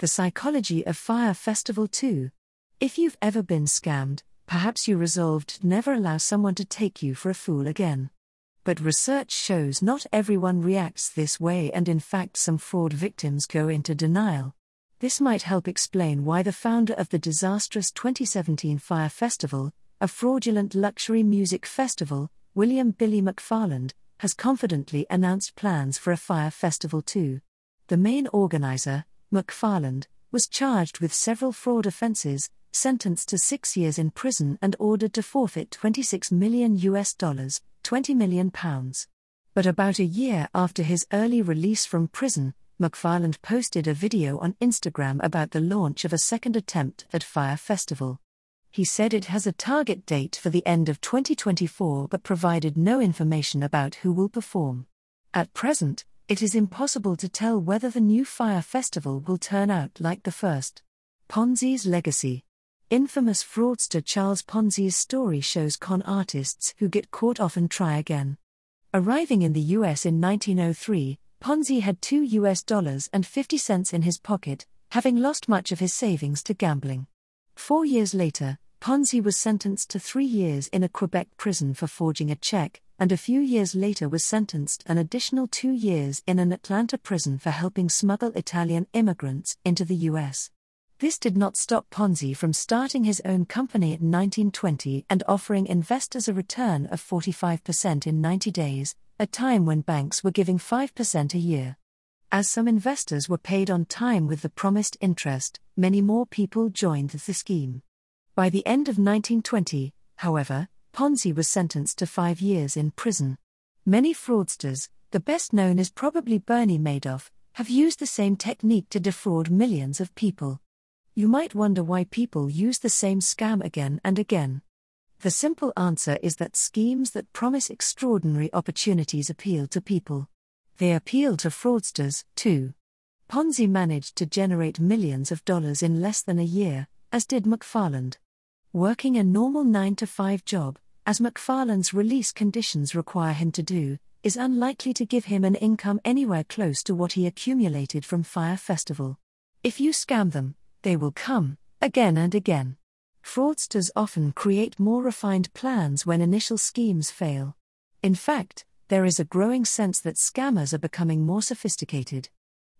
The Psychology of Fyre Festival 2. If you've ever been scammed, perhaps you resolved to never allow someone to take you for a fool again. But research shows not everyone reacts this way, and in fact, some fraud victims go into denial. This might help explain why the founder of the disastrous 2017 Fyre Festival, a fraudulent luxury music festival, William Billy McFarland, has confidently announced plans for a Fyre Festival 2. The main organizer, McFarland, was charged with several fraud offenses, sentenced to six years in prison, and ordered to forfeit 26 million US dollars, 20 million pounds. But about a year after his early release from prison, McFarland posted a video on Instagram about the launch of a second attempt at Fyre Festival. He said it has a target date for the end of 2024 but provided no information about who will perform. At present, it is impossible to tell whether the new Fyre Festival will turn out like the first. Ponzi's legacy. Infamous fraudster Charles Ponzi's story shows con artists who get caught often try again. Arriving in the US in 1903, Ponzi had 2 US dollars and 50 cents in his pocket, having lost much of his savings to gambling. Four years later, Ponzi was sentenced to three years in a Quebec prison for forging a check, and a few years later was sentenced an additional two years in an Atlanta prison for helping smuggle Italian immigrants into the U.S. This did not stop Ponzi from starting his own company in 1920 and offering investors a return of 45% in 90 days, a time when banks were giving 5% a year. As some investors were paid on time with the promised interest, many more people joined the scheme. By the end of 1920, however, Ponzi was sentenced to five years in prison. Many fraudsters, the best known is probably Bernie Madoff, have used the same technique to defraud millions of people. You might wonder why people use the same scam again and again. The simple answer is that schemes that promise extraordinary opportunities appeal to people. They appeal to fraudsters, too. Ponzi managed to generate millions of dollars in less than a year, as did McFarland. Working a normal 9 to 5 job, as McFarland's release conditions require him to do, is unlikely to give him an income anywhere close to what he accumulated from Fyre Festival. If you scam them, they will come, again and again. Fraudsters often create more refined plans when initial schemes fail. In fact, there is a growing sense that scammers are becoming more sophisticated.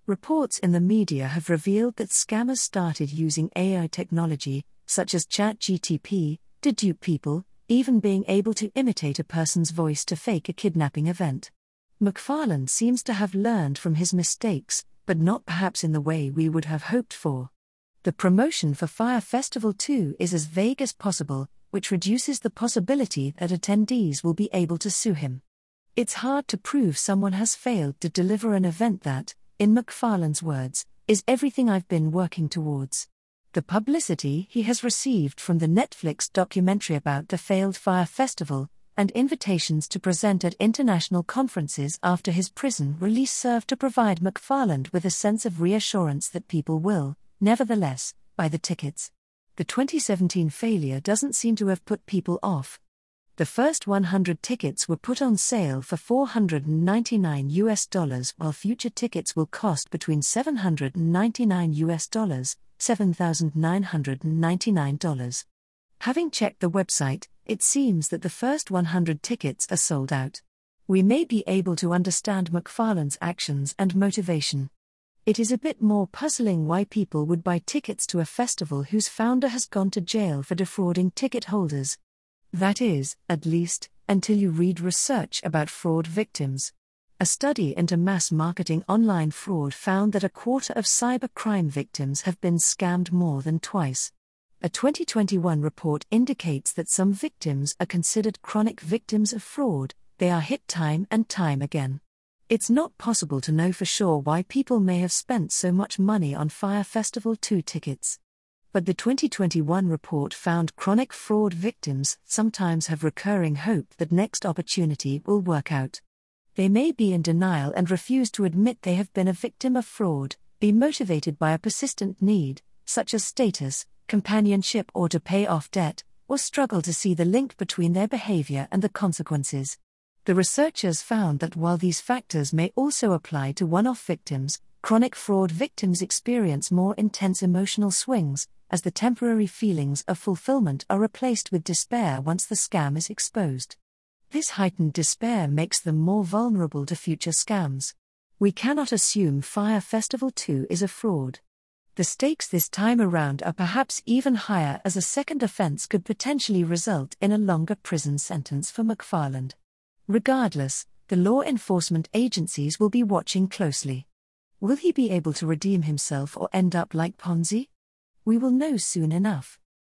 Reports in the media have revealed that scammers started using AI technology, such as ChatGTP, to dupe people, even being able to imitate a person's voice to fake a kidnapping event. McFarland seems to have learned from his mistakes, but not perhaps in the way we would have hoped for. The promotion for Fyre Festival 2 is as vague as possible, which reduces the possibility that attendees will be able to sue him. It's hard to prove someone has failed to deliver an event that, in McFarland's words, is everything I've been working towards the publicity he has received from the Netflix documentary about the failed Fyre Festival, and invitations to present at international conferences after his prison release served to provide McFarland with a sense of reassurance that people will, nevertheless, buy the tickets. The 2017 failure doesn't seem to have put people off. The first 100 tickets were put on sale for 499 US dollars while future tickets will cost between 799 US dollars $7,999. Having checked the website, it seems that the first 100 tickets are sold out. We may be able to understand McFarland's actions and motivation. It is a bit more puzzling why people would buy tickets to a festival whose founder has gone to jail for defrauding ticket holders. That is, at least, until you read research about fraud victims. A study into mass marketing online fraud found that a quarter of cybercrime victims have been scammed more than twice. A 2021 report indicates that some victims are considered chronic victims of fraud, they are hit time and time again. It's not possible to know for sure why people may have spent so much money on Fyre Festival 2 tickets. But the 2021 report found chronic fraud victims sometimes have recurring hope that next opportunity will work out. They may be in denial and refuse to admit they have been a victim of fraud, be motivated by a persistent need, such as status, companionship, or to pay off debt, or struggle to see the link between their behavior and the consequences. The researchers found that while these factors may also apply to one off victims, Chronic fraud victims experience more intense emotional swings, as the temporary feelings of fulfillment are replaced with despair once the scam is exposed. This heightened despair makes them more vulnerable to future scams. We cannot assume Fyre Festival 2 is a fraud. The stakes this time around are perhaps even higher as a second offense could potentially result in a longer prison sentence for McFarland. Regardless, the law enforcement agencies will be watching closely. Will he be able to redeem himself or end up like Ponzi? We will know soon enough.